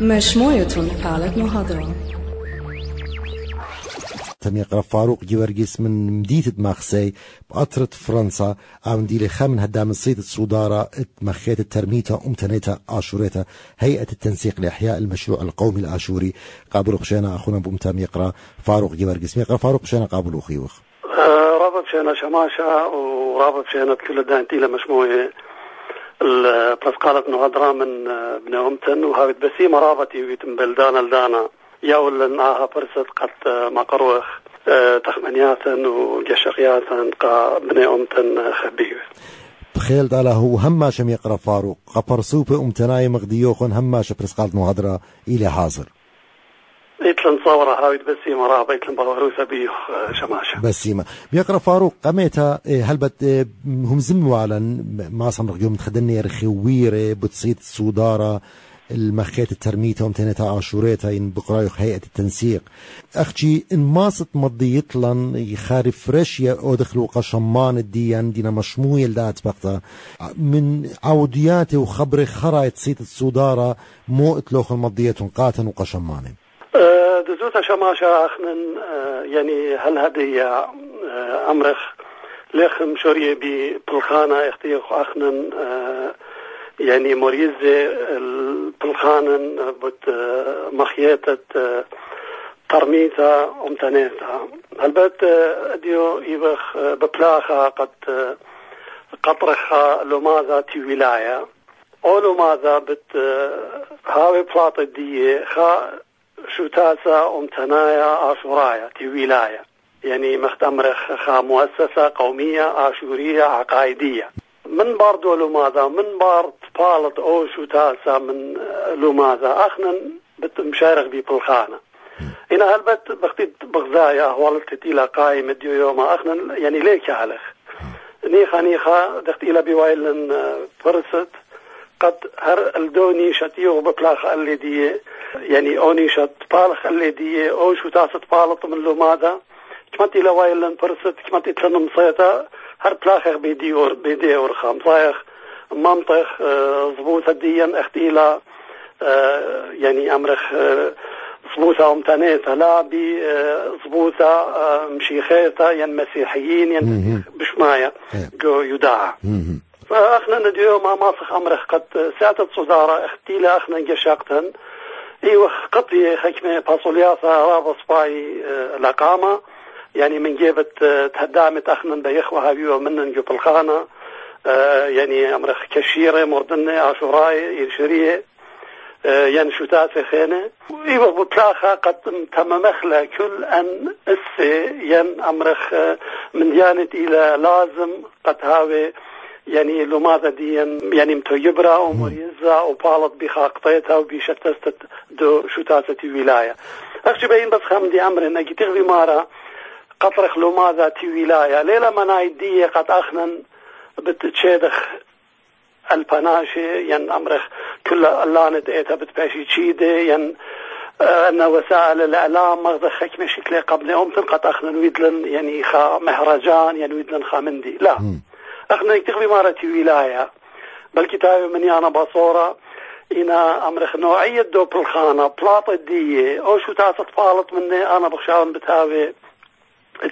مشمويتون قالت مهضرة تم يقرأ فاروق جيورجيس من مدينة ماخسي بقطرة فرنسا عم ديلي خامن هدام الصيد الصودارة مخيت الترميتا أمتنيتا آشوريتا هيئة التنسيق لإحياء المشروع القومي الآشوري. قابل خشينا أخونا بومتام يقرأ فاروق جيورجيس يقرأ فاروق خشينا قابل أخيوخ آه، رابط شينا شماشة ورابط شينا كل دانتي لمشموية قالت نغدرا من آه، بن أمتن وهاوت بسيمة رابطي ويتم بلدانا لدانا يول معها برست قد آه، مقروخ تخمنياتا وجشقياتا قا بن أمتن خبيوه. بخيل دالا هو هماش يقرا فاروق. قبر سوبة أمتناي مغديوخن هماش برسقالت مهدرة إلى حاضر. صورة بسيمة بيه شماشة. بسيمة. بيقرأ فاروق قميتا هل بت هم زموا على ما صمرق يوم تخدني رخويرة بتصيد صودارة المخيت الترميتا ومتنتا عاشوريتا ين بقرايخ هيئة التنسيق. أختي إن ماست مضي يطلن يخارف فريشيا أو دخلوا قشمان الديان دينا مشموية لدات بقتا. من عودياتي وخبري خرايت سيت الصودارة مو اتلوخ المضيات قاتن وقشمان دزوتا شماشا أخنن يعني هل هدي أمرخ لخم شوريه ببلخانة اختيخ أخنن يعني مريزة البلخانن بت مخيتة ترميتا أمتنيتا هلبت أديو يبخ ببلاخا قد قطرخا لماذا تي ولاية أو لماذا بت هاوي بلاطة دي خا شو تاسا أمتنايا آشورايا تي ولاية يعني مختمرخ خا مؤسسة قومية آشورية عقائدية. من بار دولو ماذا من بار تبالط أو شو تاسا من لو ماذا اخنا مشارك بي بالخانة هنا هلبت بختي بغزايا والت إلى قائمة ديو يوم اخنا يعني ليك علخ نيخا نيخا دخت إلى بوايلن فرست. قد هر الدوني شتيو بطلاخ اللي دي يعني اوني شت بالخ اللي دي أو شو تاسا تبالط من لو ماذا كمت إلى وايلن فرست كمت تلنم صيتا هر بلاخ بيديور بيديور خام صايخ منطق ضبوط الدين اختيلا يعني امرخ ضبوطة امتنيتا لا بضبوطة مشيخيتا ين مسيحيين ين بشماية جو يداعى فأخنا نديو ما ماسخ أمرخ قد ساعة صدارة اختيلا أخنا جشاقتن إيوه قطي حكمة باسولياثا رابص باي لقامة. يعني من جيبت تهدامت أخنا بيخوة هاويو منن جو بالخانة. يعني أمرخ كشيرة مردنة عاشوراي يرشرية يعني شتات خينة. إيوه بطلاخة قد تم مخلة كل أن أسي ين أمرخ من ديانة إلى لازم قد هاوي يعني لماذا دي يعني متويبرة ومريزة وبالط بخاقطيتها وبشتستت دو شتاتة ولاية أخشي بين بس خمدي أمر إنك تغوي مارا قطرخ لماذا تي ولاية ليلة مناي دي قد أخنن بتتشيدخ البناشي ين أمرخ كل اللانة إيتا بتباشي تشيدي ين أن وسائل الإعلام مغذى خك مشكلة قبل أم تنقط أخنا نويدلن يعني خا مهرجان يعني ويدلن خامندي لا. أخنا يكتغبي مارتي ولاية بل كتابي من يانا بصورة إنا أمرخ نوعية دوب الخانة بلاط الدية. أو شو تاسط فالط مني. أنا بخشاون بتاوي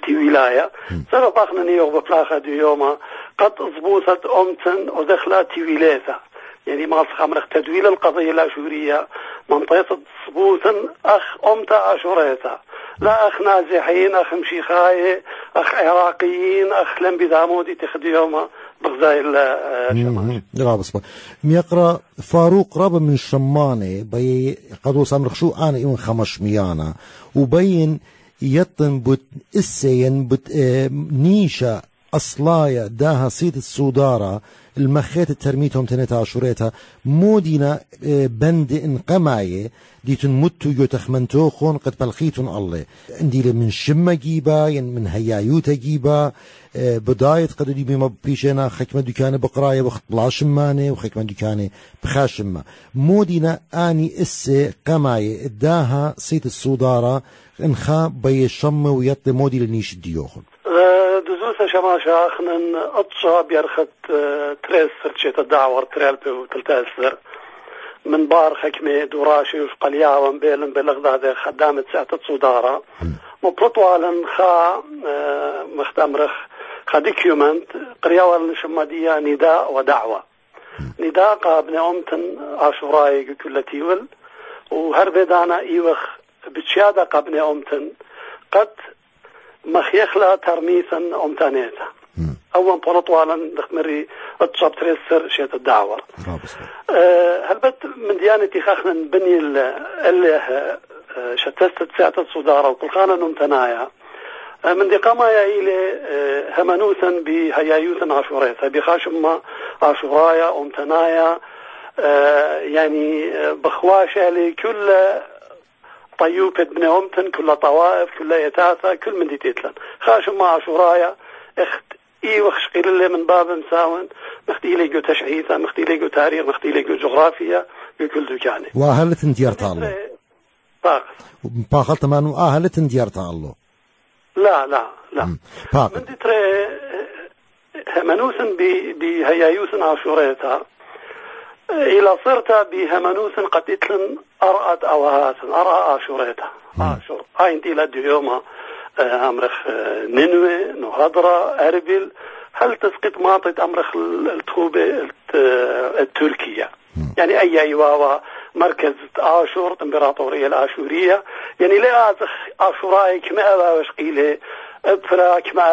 تي ولاية سبب أخنا نيوغ بفلاخة دي يوما. قد ضبوطت أمتن ودخلت تي ولاية يعني ما خمرخ تدويل القضية الأشورية منطقة ضبوطا أخ أمتا أشوريتا لا أخ نازحين أخ مشيخاي أخ عراقيين أخ لم بدامودي تخدي يوما بغزاي الشمال رابس ميقرا فاروق راب من الشمانة بي قدو سامرخ شو أنا إيون خمش ميانا. وبين يطن بت إسين بت نيشة أصلايا داها صيد السودارة. المخيت الترميتهم تنتا عشوريتا مودينا بند انقماية ديتن متو يو تخمنتوخون قد بلخيتن الله. عندي من شمة جيبا ين من هيايوتا جيبا بداية قد دي بما بيشينا خكمة دكانة بقراية وقت بلا شمانة وخكمة دكانة بخاشمة مودينا آني إسي قماية داها صيت السودارة إنخا بي شم ويطلي مودي لنيش ديوخن. شماشة أخنن أطشا بيرخت تريس سرچيتا دعور تريلبي وتلتاسر من بار خكمة دراشي وش قلياوم بيلن بلغداد خدامة ساعة صدارة مبلطوالا خا آه، مختمرخ خا ديكيومنت قرياوال نشمادية نداء ودعوة. نداء قابن أمتن عاشوراي كل تيول. وهر بدانا إيوخ بتشادة قابن أمتن. قد مخيخلا ترميثا أمتانيتا اول بولطوالا دخمري اتصاب تريسر شيت الدعوة أه هل بت من ديانتي خاخنا بني اللي أه، شتست ساعة الصدارة وكل خانا نمتنايا. أه، من دي قاما يا إلي أه، همنوثا بهيايوثا عاشوريثا بخاشم عاشورايا أمتنايا. يعني بخواشة لكل طيوبة بن أمتن كل طوائف كل يتاثا كل من دي تيتلن. خاشم عاشورايا إخت إي وخش قيل اللي من باب مساون. مختي لي جو تشعيثة مختي لي جو تاريخ مختي لي جو جغرافيا كل دكاني وأهلت ديار تالو باق باقل تمانو أهلت ديار تالو لا لا لا. باق من دي تري همنوسن بهيايوسن عاشوريتا. إلى صرت بهمنوس قتتلن أرأت أوهات أرأى آشوريتا آشور هاي إنتي لديوما أمرخ نينوي نهضرة أربيل. هل تسقط ماطت أمرخ التوبة التركية؟ يعني أي ايواوا مركز آشور امبراطورية الآشورية. يعني لا أزخ اشوراي كما وش قيلة ابفرا كما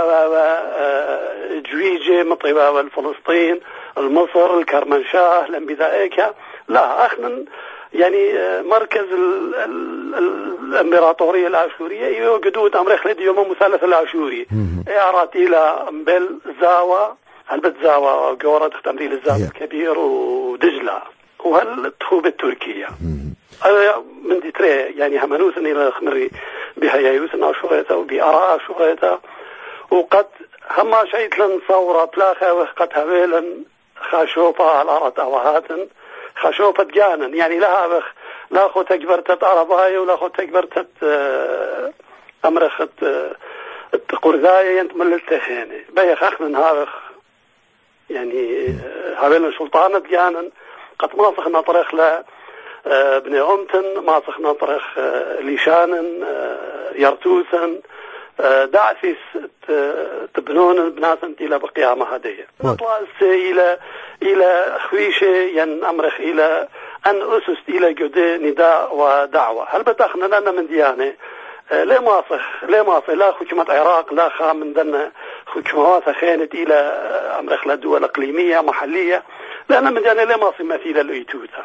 جويجي مطيبا الفلسطين المصر الكرمنشاه لمبذائك لا اخنا يعني آه، مركز ال ال الإمبراطورية الأشورية. يوجدود أمر خلد يوم مثلث الأشوري. اعرات إلى بل زاوا البت زاوا جورة تمثيل الزاوا الكبير ودجلة وهل تخوب التركية. من دي تري يعني همنوث إلى خمري بهيايوث اشوريتا وباراء اشوريتا وقد هما شيت لن ثورة بلاخا قد هبيلا خاشوبا على أرض أوهاتن خشوفة جانا يعني لا بخ لا خو تكبرتت عرباية ولا خو تكبرتت آه، أمرخت آه، قرذاية ينت من التخيني بيخ أخنا هابخ يعني آه، هابين سلطانة جانا قد ما صخنا طريق لا بني أمتن ما صخنا طريق ليشانا يرتوسا دعسيس تبنون بناسن إلى بقيامة هدية. إلى إلى خويشة ين أمرخ إلى أن أسس إلى جدي نداء ودعوة. هل بتاخنا لنا من ديانة؟ آه، لا ماصخ لا ماصخ لا حكومة العراق لا خا من دنا حكومات خانت إلى آه، أمرخ لدول إقليمية محلية. لأن من ديانة لا ماصخ مثيلة لإيتوتا.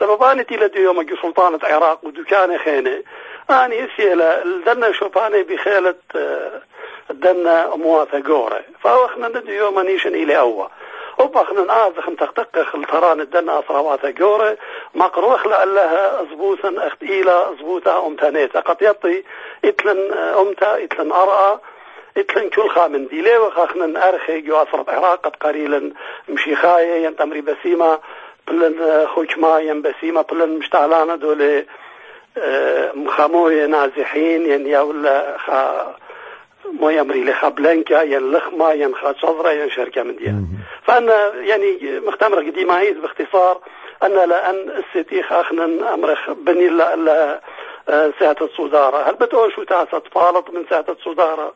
سببانت إلى ديوم سلطانة العراق ودكان خانة أني إسيلا دنا شوباني بخالة آه، دنا أمواثة جورة فأخنا ندي يوم نيشن إلى أول وبخنا آزخ تقتق التران الدنا أصروات جورة مقروخ لألها زبوثا أخت إيلا زبوثا أمتانيتا. قد يطي إتلن أمتا إتلن أرأى. إتلن كل خامن دي ليه وخاخنا أرخي جو أصرب عراق قد قليلا مشي خاية ينتمري بسيمة بلن خوشما ين بسيمة بلن مشتعلانا دولي آه، مخاموية نازحين ين يولا خا مو يمري لخا بلانكا ين لخمة ين خا صدرة ين شركة من ديان فأنا يعني مختمر قديمة هيد باختصار أن لأن الستيخ أخنا أمرخ بني لا آه، ساعة الصدارة. هل بتقول شو تاسة طالت من ساعة الصدارة؟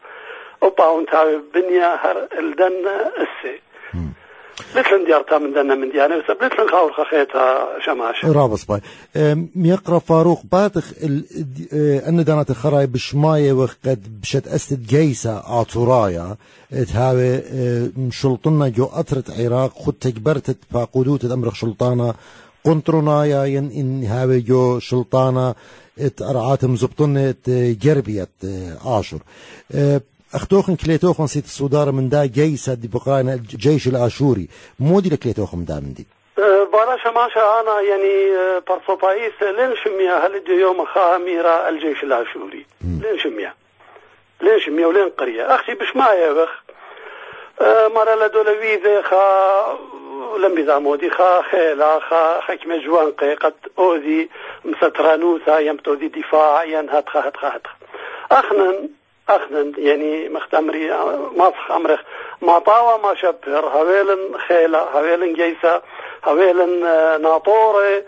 أوبا تاوي بنيا هر الدن السي. لتلن ديارتا من دنا من ديانا بس لتلن خاور خخيتا شماش رابص باي ميقرا فاروق باتخ آه، أن دانات خراي بشماية وقد بشت أستد جيسة عطورايا تهاوي آه، شلطنا جو أطرت عراق خد تكبرت فاقودوت الأمر شلطانا قنطرنايا ين إن هاوي جو شلطانا أرعاتم زبطن جربيت عاشر آه، أختوخن كليتوخن سيت الصدارة من دا جيسة دي بقرانا الجيش الآشوري. مودي لكليتوخن دا من دي؟ أه، بالاش ماشا آنا يعني أه، لين شميا هل يوم خاميرا الجيش الآشوري؟ لين شميا لين شميا ولين قرية. أختي بش ما يبخ أه، مرة لدولوي ذي خا لم بذامودي خا خيلا خا حكمة جوان قد اوذي مسترانوثا يمتوذي دفاع ين هتخا هتخا هتخا أخنن اخنا يعني مختمري ماسخ أمرخ. ما طاوة ما شبهر. هويلن خيلة هويلن جيسة هويلن آه، ناطورة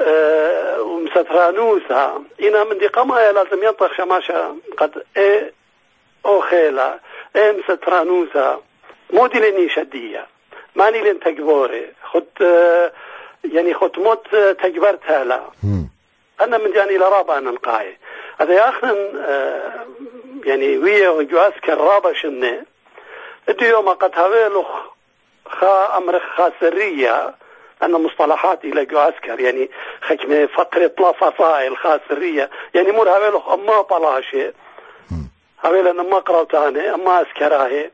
أه ومسترانوسا إنا من دي قما لازم ينطق شماشا قد إيه أو خيلا إيه مسترانوسا مودي لني شدية ماني لين تجبوري خد أه يعني خد موت تجبرتها لا. أنا من جاني لرابع أنا نقاي هذا يا أخنا يعني ويا وجواز كرابة إدو يوم قد هذيلو خا أمر خاسرية أنا مصطلحات إلى جو عسكر يعني خكمة فترة لا فصائل خاسرية يعني مر هذيلو أما طلاشة. هذيل أنا ما قرأتاني أما أسكراهي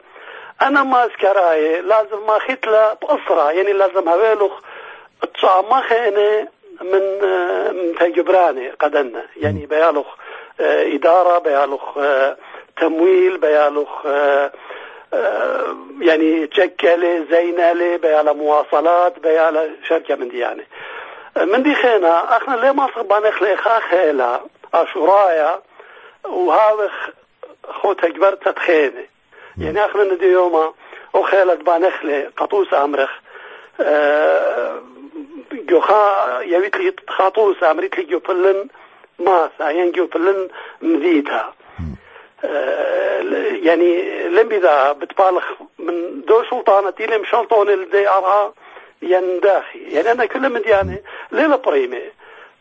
أنا ما أسكراهي لازم ما ختلة بأسرة يعني لازم هذيلو ما خيني من من تجبراني قدنا. يعني بيالوخ إدارة بيالوخ تمويل بيالوخ يعني تشكلي زينالي بيالا مواصلات بيالا شركة من دي يعني. من دي خينا أخنا ليه ما صبان اخلي خا خيلا؟ أشورايا وهذا خو تجبرت تخيني يعني أخنا ندي يوما وخيلت بان اخلي قطوس أمرخ. جو خا يويت لي خاطوس أمريت لي جو يعني جو بلن مذيتها يعني لم بذا بتبالغ من دو سلطانتي لم شلطون الدي ارها ينداخي يعني أنا كل من يعني ليلة بريمة.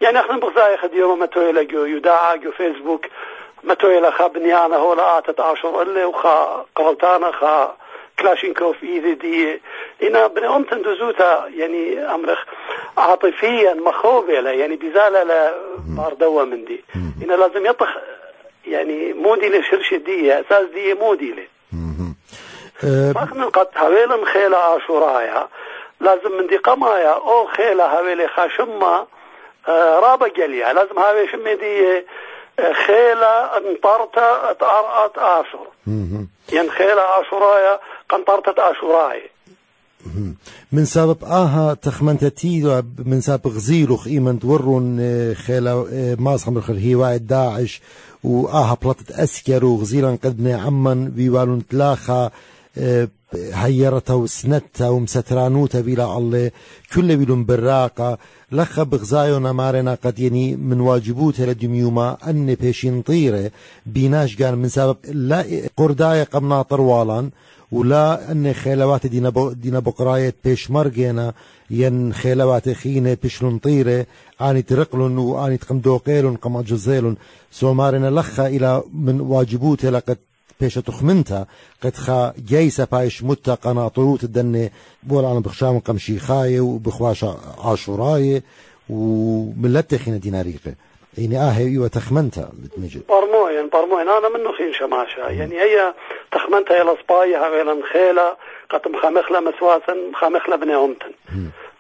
يعني إحنا بغزاي خد يوم ما تويلا جو يداعا جو فيسبوك ما تويلا خا بنيانا هو آتت اشهر اللي وخا قرلتانا خا كلاشينكوف ايدي دي. إنا بني أمتن دزوتا يعني أمرخ. عاطفيا مخوبة يعني بزالة لا باردوة من دي. أنا لازم يطخ يعني موديلة شرشة دي أساس دي موديلة فاخنا قد هويلا خيلة عاشورايا. لازم من دي قمايا. أو خيلة هويلة خاشمة آه رابا جليا لازم هاوي شمي دي خيلة انطرتا اتأرأت آشور يعني خيلة عاشورايا قنطرتت آشوراي من سبب آها تخمنتتي من سبب غزيلو خيمن تورون خيلة ماسخم الخلهيواء داعش وآها بلطت أسكر وغزيلا قدنا عمن بيوالون تلاخا هيرتا وسنتا ومسترانوتا بلا الله كل بيلون براقة. لخا بغزايونا مارنا قد يعني من واجبوت لدميوما أن بيشين طيرة. بيناش قال من سبب لا قرداية قمنا طروالا ولا أن دينا بقراية بيش مرجينا ين خيلوات خينة بيشلون طيرة آني ترقلن وآني تقمدوقيلن قم جزيلن. سو مارنا لخا إلى من واجبوت لقد بيش تخمنتا قد خا جيسا بايش متا قناطروت الدنة. بولا أنا بخشام قم شيخاية وبخواش عاشوراية وملت خينة ديناريقة يعني آه هي تخمنتها بتمجد برموين برموين أنا منه خين شماشة. يعني هي تخمنتها يلا صبايها ويلا خيلة قد مخامخلة مسواسا مخامخلة بني أمتن.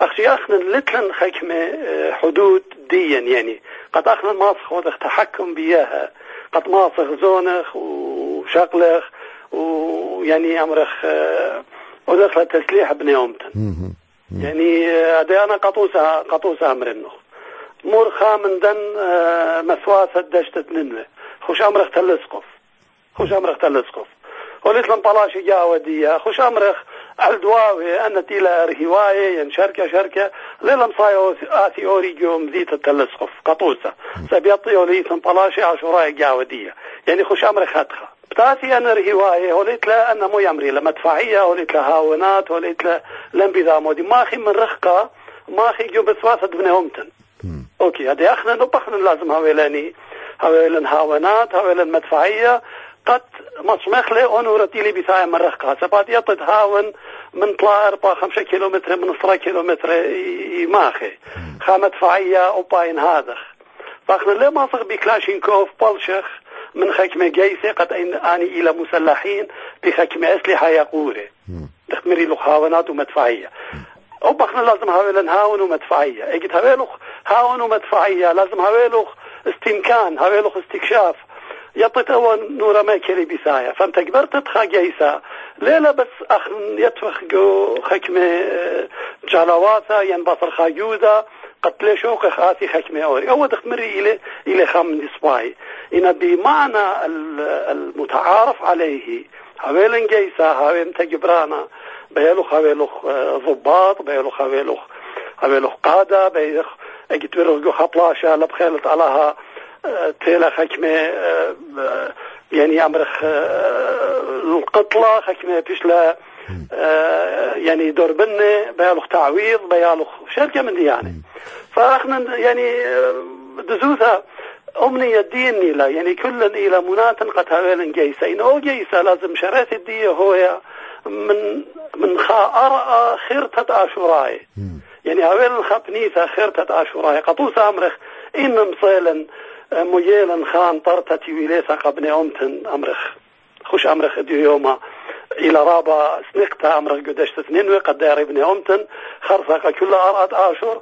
أخشي أخنا لتلن خيكمة حدود ديا يعني. قد أخنا ماسخ وذخ تحكم بياها. قد ماسخ زونخ وشقلخ ويعني أمرخ ودخل تسليح بني أمتن. يعني أدي أنا قطوسة قطوسة أمر النخ مور خامن دن مسواسة دشتت ننوي خوش أمرخ تلسقف. خوش أمرخ تلسقف. وليت لهم بلاشي جاودية خوش أمرخ الدواوي أن تيلا رهواية ين شركة شركة ليلم صايو آتي أوريجيو مزيت التلسقف قطوسة. سبيطي وليت لهم بلاشي عشوراي جاودية يعني خوش أمرخ هدخة بتاتي أنا رهواية وليت لا أنا مو يمري لمدفعية وليت لا هاونات وليت لا لنبذا مودي ما أخي من رخقة ما أخي جو بسواسة بن همتن أوكي هذه اخنا نبخنا لازم هاويلاني هاويلن هاونات هاويلن مدفعية قد مصمخ لي اونورتي لي بثايا مرخقها سبات يطد هاون من طلع أربعة خمسة كيلومتر من صرا كيلومتر ماخي خا مدفعية أو باين هذا. فاخنا ليه ما صغ بكلاشينكوف بلشخ من خكمة جيسة. قد أني إلى مسلحين بخكمة أسلحة يقوري تخمري له هاونات ومدفعية. أو بخنا لازم هاويلن هاون ومدفعية. اجت هاويلوخ هاون ومدفعية لازم هاويلوخ استمكان هاويلوخ استكشاف. يطت هو نورا ما كري بسايا فانت قبرت تخا جيسا ليلة بس أخ يتفخ جو خكمة جلاواتا ين بطر خاجودا قتل شوق خاتي خكمة أوري. أو دخمري إلى إلى خام سباي إن بمعنى المتعارف عليه. هاويلن جيسا هاوين تجبرانا. بيلوخ هاويلوخ ضباط بيلوخ هاويلوخ هاويلوخ قادة بيلوخ اجت برغو خطلاشة لبخيلت علىها تيلا خكمة يعني امرخ القطلة خكمة بيشلا يعني دربنة بيالوخ تعويض بيالوخ شركة من دي يعني فاحنا يعني دزوثها أمنية دين لا يعني كل إلى منات قد هاويل جيسة إن أو جيسة لازم شرات الدية هو من من خا أرأى خيرتة آشوراي. يعني هاويل خبنيثة خيرتة آشوراي. قطوس أمرخ إن مصيلا مجيلا خان طرتة ويليسا قبني أمتن أمرخ. خوش أمرخ ديو يوما. إلى رابا سنقتا أمرخ قدشت اثنين وقد دار ابن أمتن خرصق كل أراد آشور.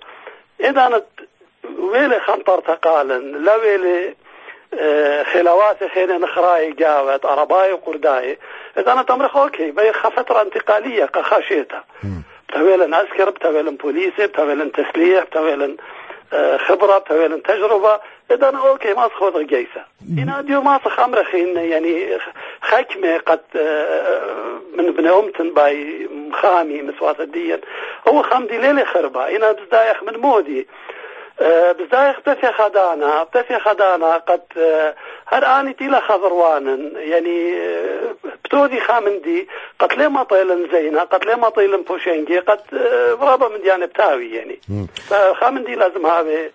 إذا ويلي خنطر تقالا لا ويلي خلوات خير نخراي جاوت عرباي وقرداي. إذا أنا تمرخ أوكي بي فترة انتقالية قخاشيتا بتويلن عسكر بتويلن بوليسي بتويلن تسليح بتويلن آه، خبرة بتويلن تجربة. إذا أنا أوكي ما سخوض جيسة هنا ديو ما سخ امرخين يعني خكمة قد آه، من بن أمتن باي مخامي مسوات الدين هو خمدي ليلي خربة. هنا بزدايخ من مودي. بزايخ بتفي خدانا بتفي خدانا قد هر آني تيلا خضروان يعني بتودي خامندي قد ليه ما طيلن زينة قد ليه ما طيلن بوشنجي قد رابا من يعني بتاوي يعني. فخامندي لازم هذا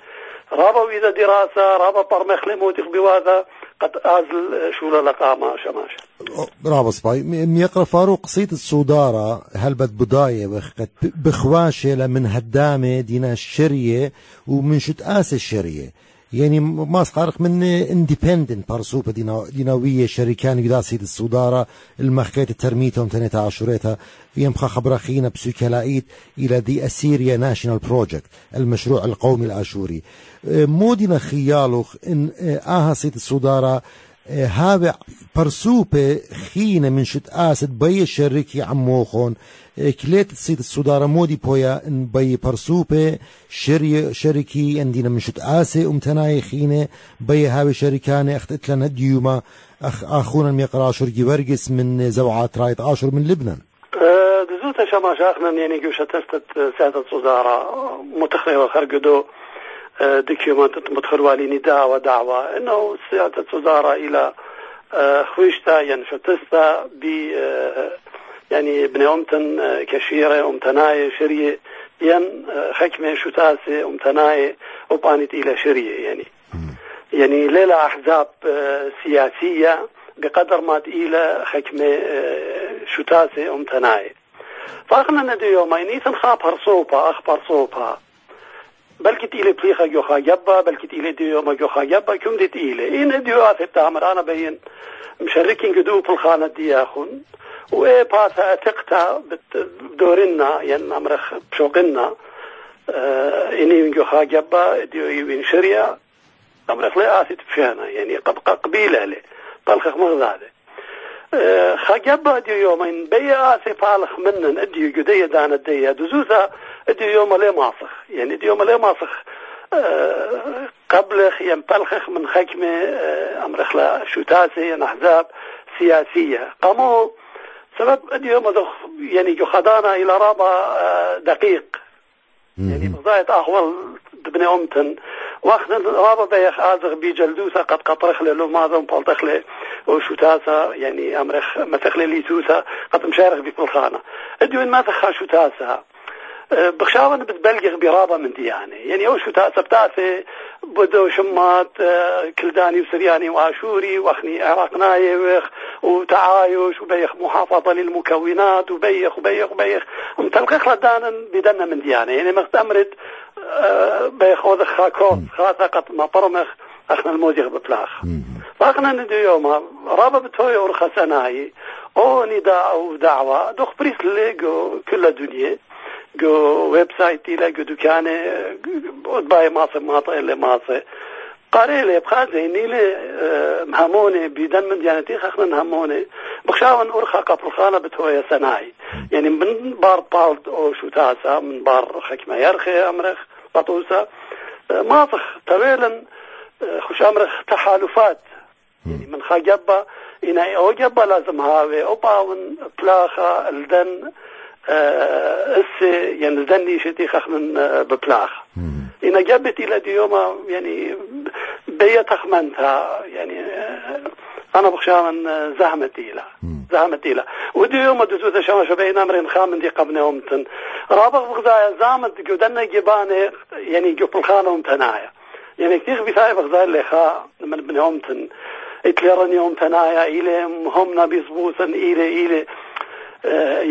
رابا وإذا دراسة رابا برمخ لموتيخ بواذا قد أزل شو لقامة شماش برافو سباي ميقرا فاروق قصيد هل بد بداية بخواشة لمن هدامة دينا الشرية ومن شت آس الشرية. يعني ما سقارق من اندبندنت بارسوبة ديناوية شركان قدا سيد الصدارة المخيت الترميتهم تنتا عشوريتها يمخا خبرخينا بسوكلايت إلى دي أسيريا ناشونال بروجكت المشروع القومي الآشوري مودنا خيالوخ إن آها سيد الصدارة هذا برسوبة خينة من شت آسد بي شركي عموخون. كليت تصيد الصدارة مودي بويا إن بي برسوبة شري شركي عندنا من شت آسي أمتناي خينة. بي هاوي شركاني اختت لنا ديوما أخ آخونا ميقرا شرقي ورقس من زوعات رايت عاشر من لبنان. دزوتا شما شاخنا يعني جوشة تستت سادة صدارة متخرجة خرقدو دكيومنت متخروالي نداء ودعوة. إنه سيادة وزارة إلى خويشتا ينفتستا ب يعني بن أمتن كشيرة أمتناي شرية. ين حكمة شتاسة أمتناي وبانت إلى شرية يعني. يعني ليلة أحزاب سياسية بقدر ما إلى حكمة شتاسة أمتناي. فأخنا ندو يومين إيثن خاب صوبة أخبر صوبة. بلكي تيلي بليخا جوخا جبا بلكي تيلي ديو ما جوخا جبا كم دي تيلي إن ديو آثر تامر أنا بين مشاركين قدو في الخانة دي أخون وإيه باسا تقتا بدورنا ين أمرخ بشوقنا آه إني جوخا جبا ديو يوين شريا أمرخ لا آثر تبشانا يعني قبيلة لي طلخ مغزالة خجبا ديو يومين بيا آسي فالخ منن اديو جدية دانا ديا دزوزا اديو يوم لي ماسخ. يعني اديو يوم لي ماسخ أه قبل ينبلخخ من خكمة أه أمرخ لا شتاسي أحزاب سياسية. قاموا سبب اديو يوم يعني جو خدانا إلى رابع أه دقيق. يعني بضايت أحوال بن أمتن. وقت رابا بيخ آزغ بي جلدوسا قد قطرخ لو ماذا مبالتخ له وشو تاسا يعني أمرخ مثخ ليتوسا قد مشارخ بكل خانة. ادوين ما تخا شو تاسا بخشاون بتبلغ برابة من ديانة يعني أو شو تاسا بتاسي بدو شمات كلداني وسرياني واشوري واخني عراق نايوخ وتعايش وبيخ محافظة للمكونات وبيخ وبيخ وبيخ متلقخ لدانا بدنا من ديانة يعني مختمرت بيخوذ خاكوت خاثقت ما برمخ اخنا الموزيخ بطلاخ فاخنا ندو يوم رابا بتوي ورخة سناي أو نداء أو دعوة دخ بريس اللي كل الدنيا جو ويب سايت إلى جو دكانة باي ماصي ماطي اللي ماصي قاري لي بخا زيني لي مهموني بيدن من ديانتي خخنا نهموني بخشاون أرخا قبل خانة بتوي سناي يعني من بار أو شو تاسا من بار خكمة يرخي أمرخ بطوسة ماطخ طويلا خوش أمرخ تحالفات يعني من خجبة إنا أو جبة لازم هاوي أو باون بلاخة الدن أس يعني الدن شتي خخ من ببلاخ إن جبت إلى ديوما يعني بيا تخمنتها يعني أنا بخشى من زهمة إلى زهمة إلى. وديوما شما شبين أمرين خامن دي قبنا ومتن رابق بغزايا زامت جودنا جباني يعني جوب الخانة ومتنايا يعني كتير بثاي بغزايا اللي خا من ابن ومتن اتليرن يوم تنايا إلي همنا بيصبوسن إلي إلي.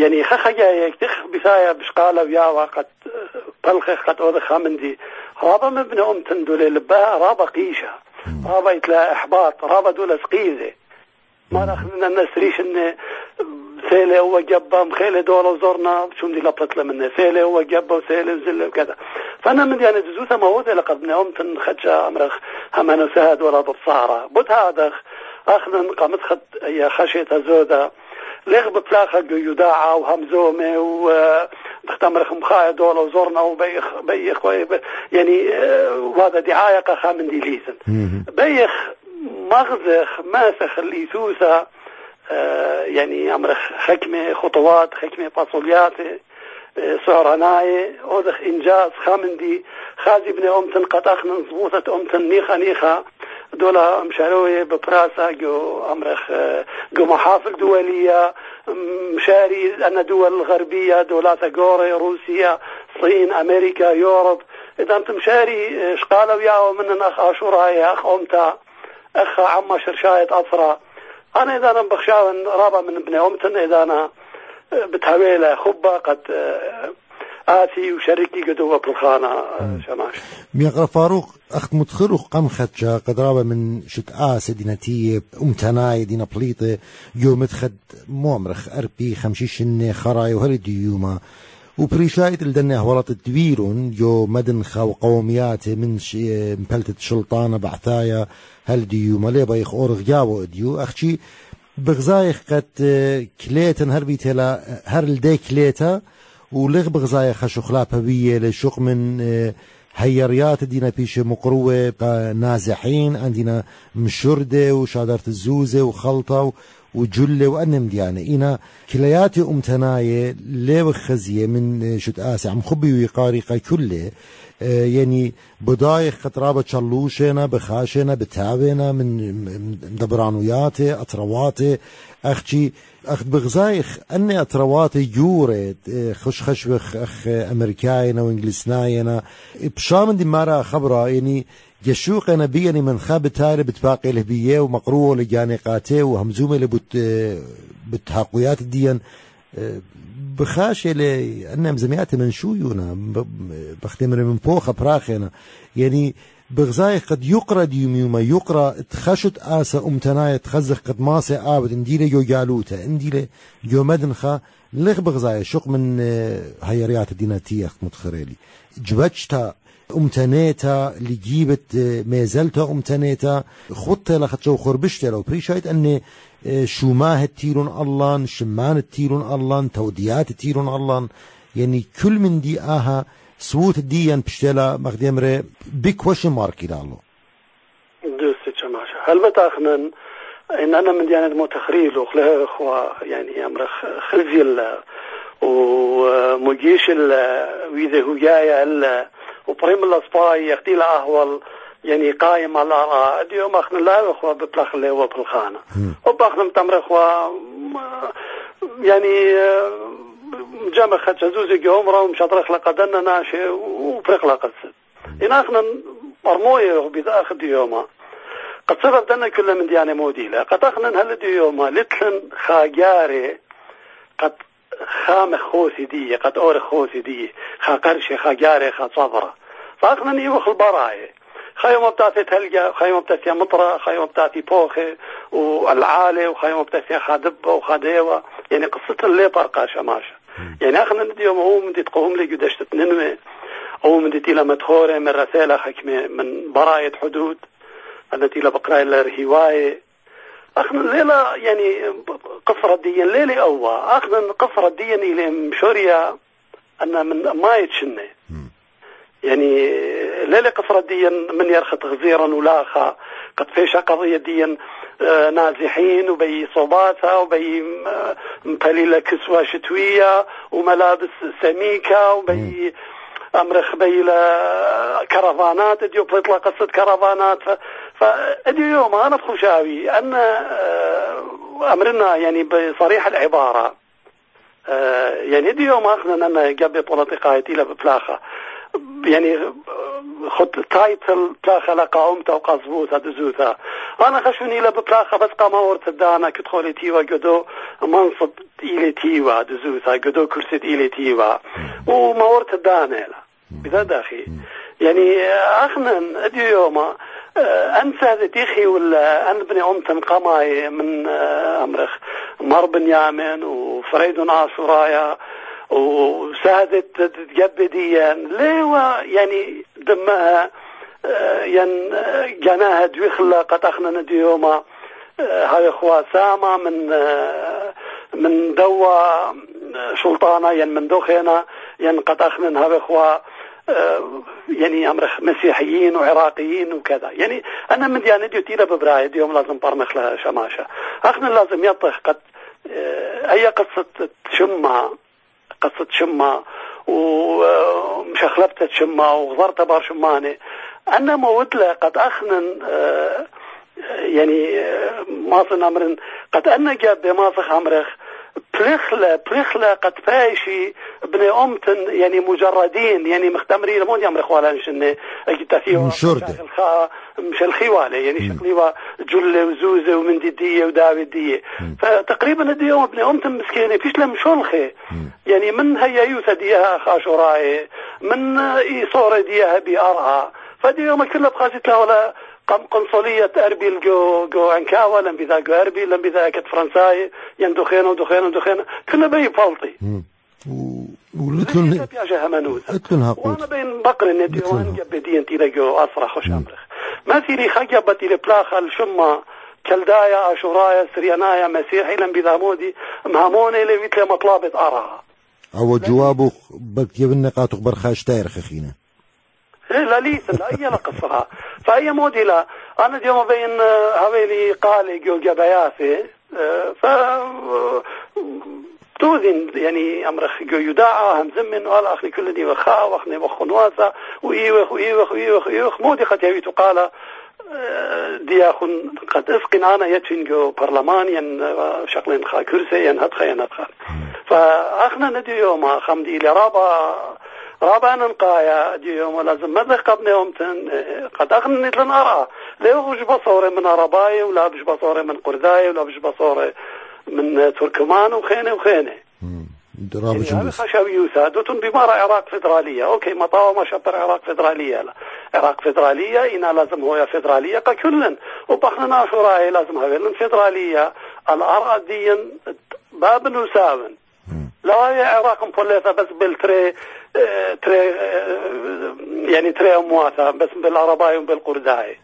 يعني خخجا يكتخ بثايا بشقالة ويا وقت بلخ قد أوضخ دي. رابا مبنى أم تندولي لبا رابا قيشة. رابا يتلا إحباط رابا دولة سقيزة. ما ناخذنا الناس ريش إن سيلة هو جبا مخيلة دولة وزورنا شو دي لبطت من سيلة هو جبا وسيلة وزلة وكذا. فأنا من يعني جزوثة موزة لقد من أم تنخدشا أمرخ همان وسهد ولا بصارة بود هذا أخذن قامت خد يا خشية زودة. لغ بطلاقة يداعى وهمزومة و تختمر خمخاية دولة وزورنا وبيخ بيخ يعني آه، وهذا دعاية قخا من دي ليسن بيخ مغزخ ماسخ اللي سوسة آه، يعني أمر حكمة خطوات حكمة فاصوليات آه، سعرناي أودخ إنجاز خامندي خازي بن أمتن قطاخنا زبوطة أمتن نيخا نيخا دولة مشاروية ببراسة جو أمرخ جو محافل دولية مشاري أن دول غربية دولات غوري روسيا الصين أمريكا يوروب إذا أنت مشاري شقالة وياه من أخ أشورا أخ أمتا أخ عما شرشاية أفرا أنا إذا أنا بخشاون رابع من ابن أمتن إذا أنا بتهويله خبة قد آتي وشركي قدوة بالخانة شماش. ميغرا فاروق أخت متخرق قم خدشا قد رابا من شت آس دينتي أمتناي دينا بليطة يوم تخد مومرخ أربي خمشيشن خراي وهل ديوما وبريشايت الدنيا الدويرون يو مدن خاو قوميات من مبلتة شلطانة بعثايا هل ديوما لي بايخ أورغ جاو ديو؟ أخشي بغزايخ قد كليتن هربي تلا هر الدي كليتا ولغ بغزايا خشو خلابة بيه لشوق من هيريات دينا بيش مقروة نازحين عندنا مشردة وشادرة الزوزة وخلطة وجلة وأنم ديانة. إنا كلياتي أمتناية لي خزية من شت آسي. عم خبي ويقاري كله. آه، يعني بداية خطرابة شلوشنا بخاشنا بتابنا من دبرانوياتي أطرواتي أختي أخ بغزايخ أني أطرواتي جورة آه، خش خش أخ أمريكاينا وإنجلسناينا بشامن دي مارا خبرة يعني جشوق نبيني من خاب تاري بتباقي لهبية ومقروه لجاني قاتي وهمزومي لبت آه، بتهاقويات الدين بخاشه لأن زمياتي من شويونا بختمر من فوق براخنا يعني بغزاي قد يقرا ديوميوما يقرا تخشت آسا أمتناي تخزخ قد ماسي آبد انديلي جو جالوتا انديلي جو مدنخا لغ بغزاي شق من هيريات الديناتية متخريلي جبتشتا أمتنيتا اللي جيبت آه، ميزلتا أمتنيتا. خطة لخدشو خربشتا لو بريشايت أني شوماه تيرون الله شمان تيرون الله توديات تيرون الله يعني كل من دي آها سووت ديان بشتلا مخدمري بيك وش ماركي لالو دوستي تشماشا هل بتاخنا إن أنا من ديانة متخريل وخلاه اخوة يعني أمر خلزي ومجيش ويذا هو جاية وبريم الاسباي يختي اهول يعني قايم على اليوم اخنا لا أخوة بطلق اللي هو بالخانة وباخنا متمر أخوة يعني جامع خد زوزي جومرا ومشطرخ لقدنا ناشي وفرق لقصد إن اخنا مرموية بذاخ ديوما. قد سبب دنا كل من ديانة موديلة. قد اخنا هل ديوما. لتلن خاجاري قد خام خوسي دي قد اور خوسي دي خا قرشي خاجاري خا صبرة فاخنا نيوخ البرايه خيمة بتاعتي تلقى خيمة بتاعتي مطرة خيمة بتاعتي بوخي والعالي وخيمة بتاعتي خادبة وخاديوة يعني قصة اللي طرقة شماشة يعني اخنا ندي يوم هو من تقوم لي قداش تنمي أو من دي مدخورة من رسالة حكمة من براية حدود. التي لا إلا هواية اخنا الليلة يعني قصرة دي الليلة أوى اخنا قصرة دي إلى مشوريا أن من ما يتشني يعني ليلة قصرة دي من يرخط غزيرا ولاخا قد فيش قضية دي آه، نازحين وبي صوباتها وبي مقليلة كسوة شتوية وملابس سميكة وبي أمرخ بيلا كرفانات إديو بيطلع قصة كرفانات. فاديو يوم أنا بخشاوي أن أمرنا يعني بصريح العبارة. يعني إديو يوم اخنا أن قبل بوليتيقايتي بفلاخة. يعني خد تايتل بلاخة لقاومتا وقصبوتا دزوتا. أنا خشوني بلاخة بس قاما ورتدانا كدخولي تيوا قدو منصب إلي تيوا دزوتا قدو كرسي إلي تيوا. وما ورتدانا بذا داخي يعني أخنا اديو يوما انسى هذا تيخي ولا أن بني امتن قماي من أمرخ؟ مر بنيامن وفريد عاشورايا وساعدت تجبديا ليه؟ يعني دمها ين جناها دويخلا قد أخنا نديوما هاي اخوا ساما من من دوا سلطانه ين من دوخينا ين قد أخنا هاي اخوا يعني أمر مسيحيين وعراقيين وكذا. يعني أنا من ديانة ديو تيلا ببراية ديوم لازم برمخ لها شماشة. اخنا لازم يطخ قد أي قصة تشمع قصة شمة ومشخلبتة شمة وغضرت بار شمانة أنا مودلة قد أخنن آه، يعني آه، ماصن أمرن قد أنا جاب بماصخ أمرخ بلخلة بلخلة قد فايشي بني أمتن يعني مجردين يعني مختمرين. مون يامر خوالان شنة من شردة مش الخيوالة يعني شقليوا جلة وزوزة ومنديدية وداودية. فتقريبا فتقريبا يوم ابن أمتن مسكينة فيش لهم شلخة يعني من هيا يوثا ديها خاشوراي من إي صورة ديها بأرها فدي يوم كلها بخاسيت له قم قنصلية أربيل جو جو أنكاوا لم جو أربيل لم بذا كت فرنساي ين دخينا ودخينا ودخينا كنا بي فالطي. ولتلن اتلن هاقوت وأنا بين بقر ندي وان جبدين تيلا جو أسرع خوش أمرخ. ما ثيري خجبت إلى بلاخ الشمة كلدايا أشورايا سريانايا مسيحي لم بذا مودي مهموني لويت مطلبة أراها أو جوابه بك يبن نقاط برخاش تاير خخينه لا لي لا هي لا قصرها فهي موديلا أنا اليوم بين هويلي قالي جو جبياسي ف توذن يعني أمرخ جو يداعى هم زمن ولا اخلي كل دي وخا واخني وخنواسا وإيوخ وإيوخ وإيوخ وإيوخ. مودي قد يوي تقال دياخن قد اسقن أنا يتفين جو برلمان ين شغلين خا كرسي ين هدخا ين هدخا فأخنا ندي يوم خمدي لرابا رابعا نقايا ديوم لازم ماذا قبل يوم تن؟ قد أغني لن أرى. لا وش بصورة من عرباية ولا بش بصورة من قرداية ولا بش بصورة من تركمان وخينة وخينة. درابة يعني خشاوي يوسا دوتون بمارة عراق فدرالية. أوكي مطاوة ما شبر عراق فدرالية. لا. عراق فدرالية إنا لازم هو فدرالية ككلن وبخنا شراي لازم هو فدرالية. الأرض دي باب نساون. لا هي عراق مبوليثة بس بالتري تري يعني تري أمواتا بس بالعرباي وبالقرداي.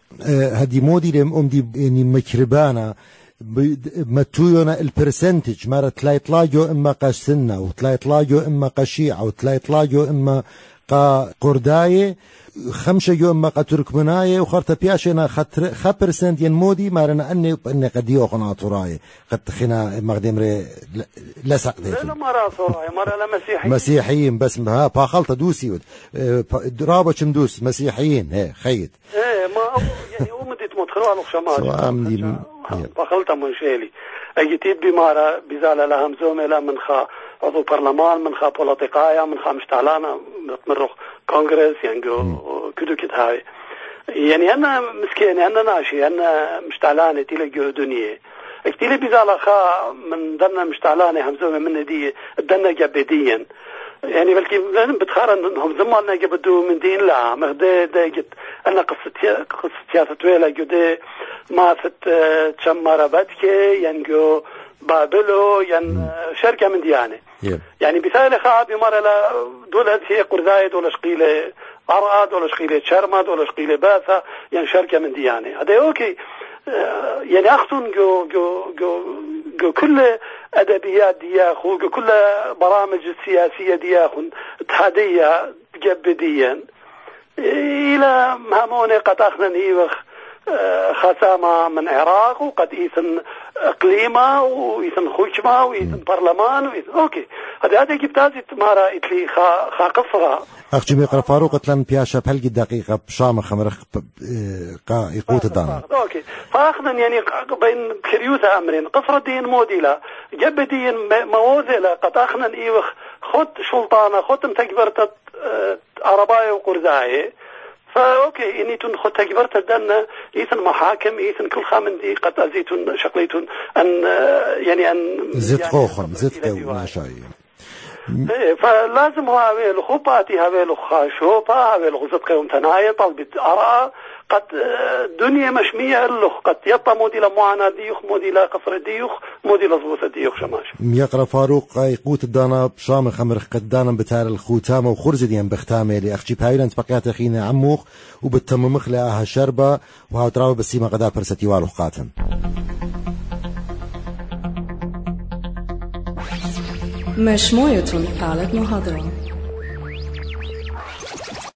هدي مودي لم أمدي يعني مكربانا متويونا البرسنتج مرة تلاقي تلاجو إما قاش سنة تلاجو إما قشيعة وتلاقي تلاجو إما قا قرداي. خمسة يوم ما قترك مناية وخرت بياشنا خطر خبرسنت ين مودي مارنا أني أني قد يوخنا طراي قد خنا مقدم ري لسق دي لا مرة طراي مرة لا مسيحيين. مسيحيين بس ها باخلطة دوسي درابة دوس مسيحيين هي خيط. إيه ما يعني أمدت مدخلوا على سواء أمدي باخلطة من شيلي. أجتيب بمارة بزالة لها مزومة من خا عضو برلمان من خا بوليتيقايا من خا مشتعلانا متمرخ كونغرس يعني كدو كد هاي. يعني أنا مسكين أنا ناشي أنا مشتعلانة تيلا جو دنيا. اكتيلي بزالة خا من دنا مشتعلانة همزومة من دي دنا جبديا يعني بلكي بتخارن إنهم زمان جبدو من دين لا مغدي دا أنا قصة قصة ويلا جو ما فت تشمر بدكي ينجو بابلو ين شركة من يعني بثالي خاب يمر لا دولة هي قرذاية دولة شقيلة أرعى دولة شقيلة شرمة دولة شقيلة باثة يعني شركة من ديانة هذا أوكي. يعني أختن جو جو جو جو كل أدبيات دياخو جو كل برامج السياسية دياخو اتحادية تجبديا. إلى مهمونة قد أخنا نيوخ خسامة من عراق وقد إيثن إقليمة وإيثن خشمة وإيثن برلمان وإيثن أوكي. هذا هذا جبت هذه تمارا إتلي خا خا أخ جميع فاروق تلن بياشا بهلقي دقيقة؟ بشام خمرخ قا يقوت الدانا أوكي. فأخذا يعني بين كريوتا أمرين. قفرة دين موديلا جب دين مووزلة قد أخنا إيوخ خد سلطانة خد تكبرت عرباية وقرزاية. فاوكي إني تون خد تجبرت الدنا إيثن محاكم إيثن كل خامن دي قد ازيتون شقليتون أن يعني أن زيت خوخن زيت قو شاي فلازم هاوي الخوباتي هاوي الخاشوبة هاوي الغزت قيوم تنايا طلبت أرى قد دنيا مشمية اللخ قد يبقى موديلا معانا ديوخ موديلا قصر ديوخ موديلا زبوث ديوخ شماش. يقرا فاروق يقوت الدانا بشام خمر قدانا بتار الخوتامة وخرز ديان بختامة لأخجي بايلانت بقيات أخينا عموخ وبالتممخ لها شربة وهاو تراوي بسيما قدا برستي والو قاتن مش مويتون قالت محاضرة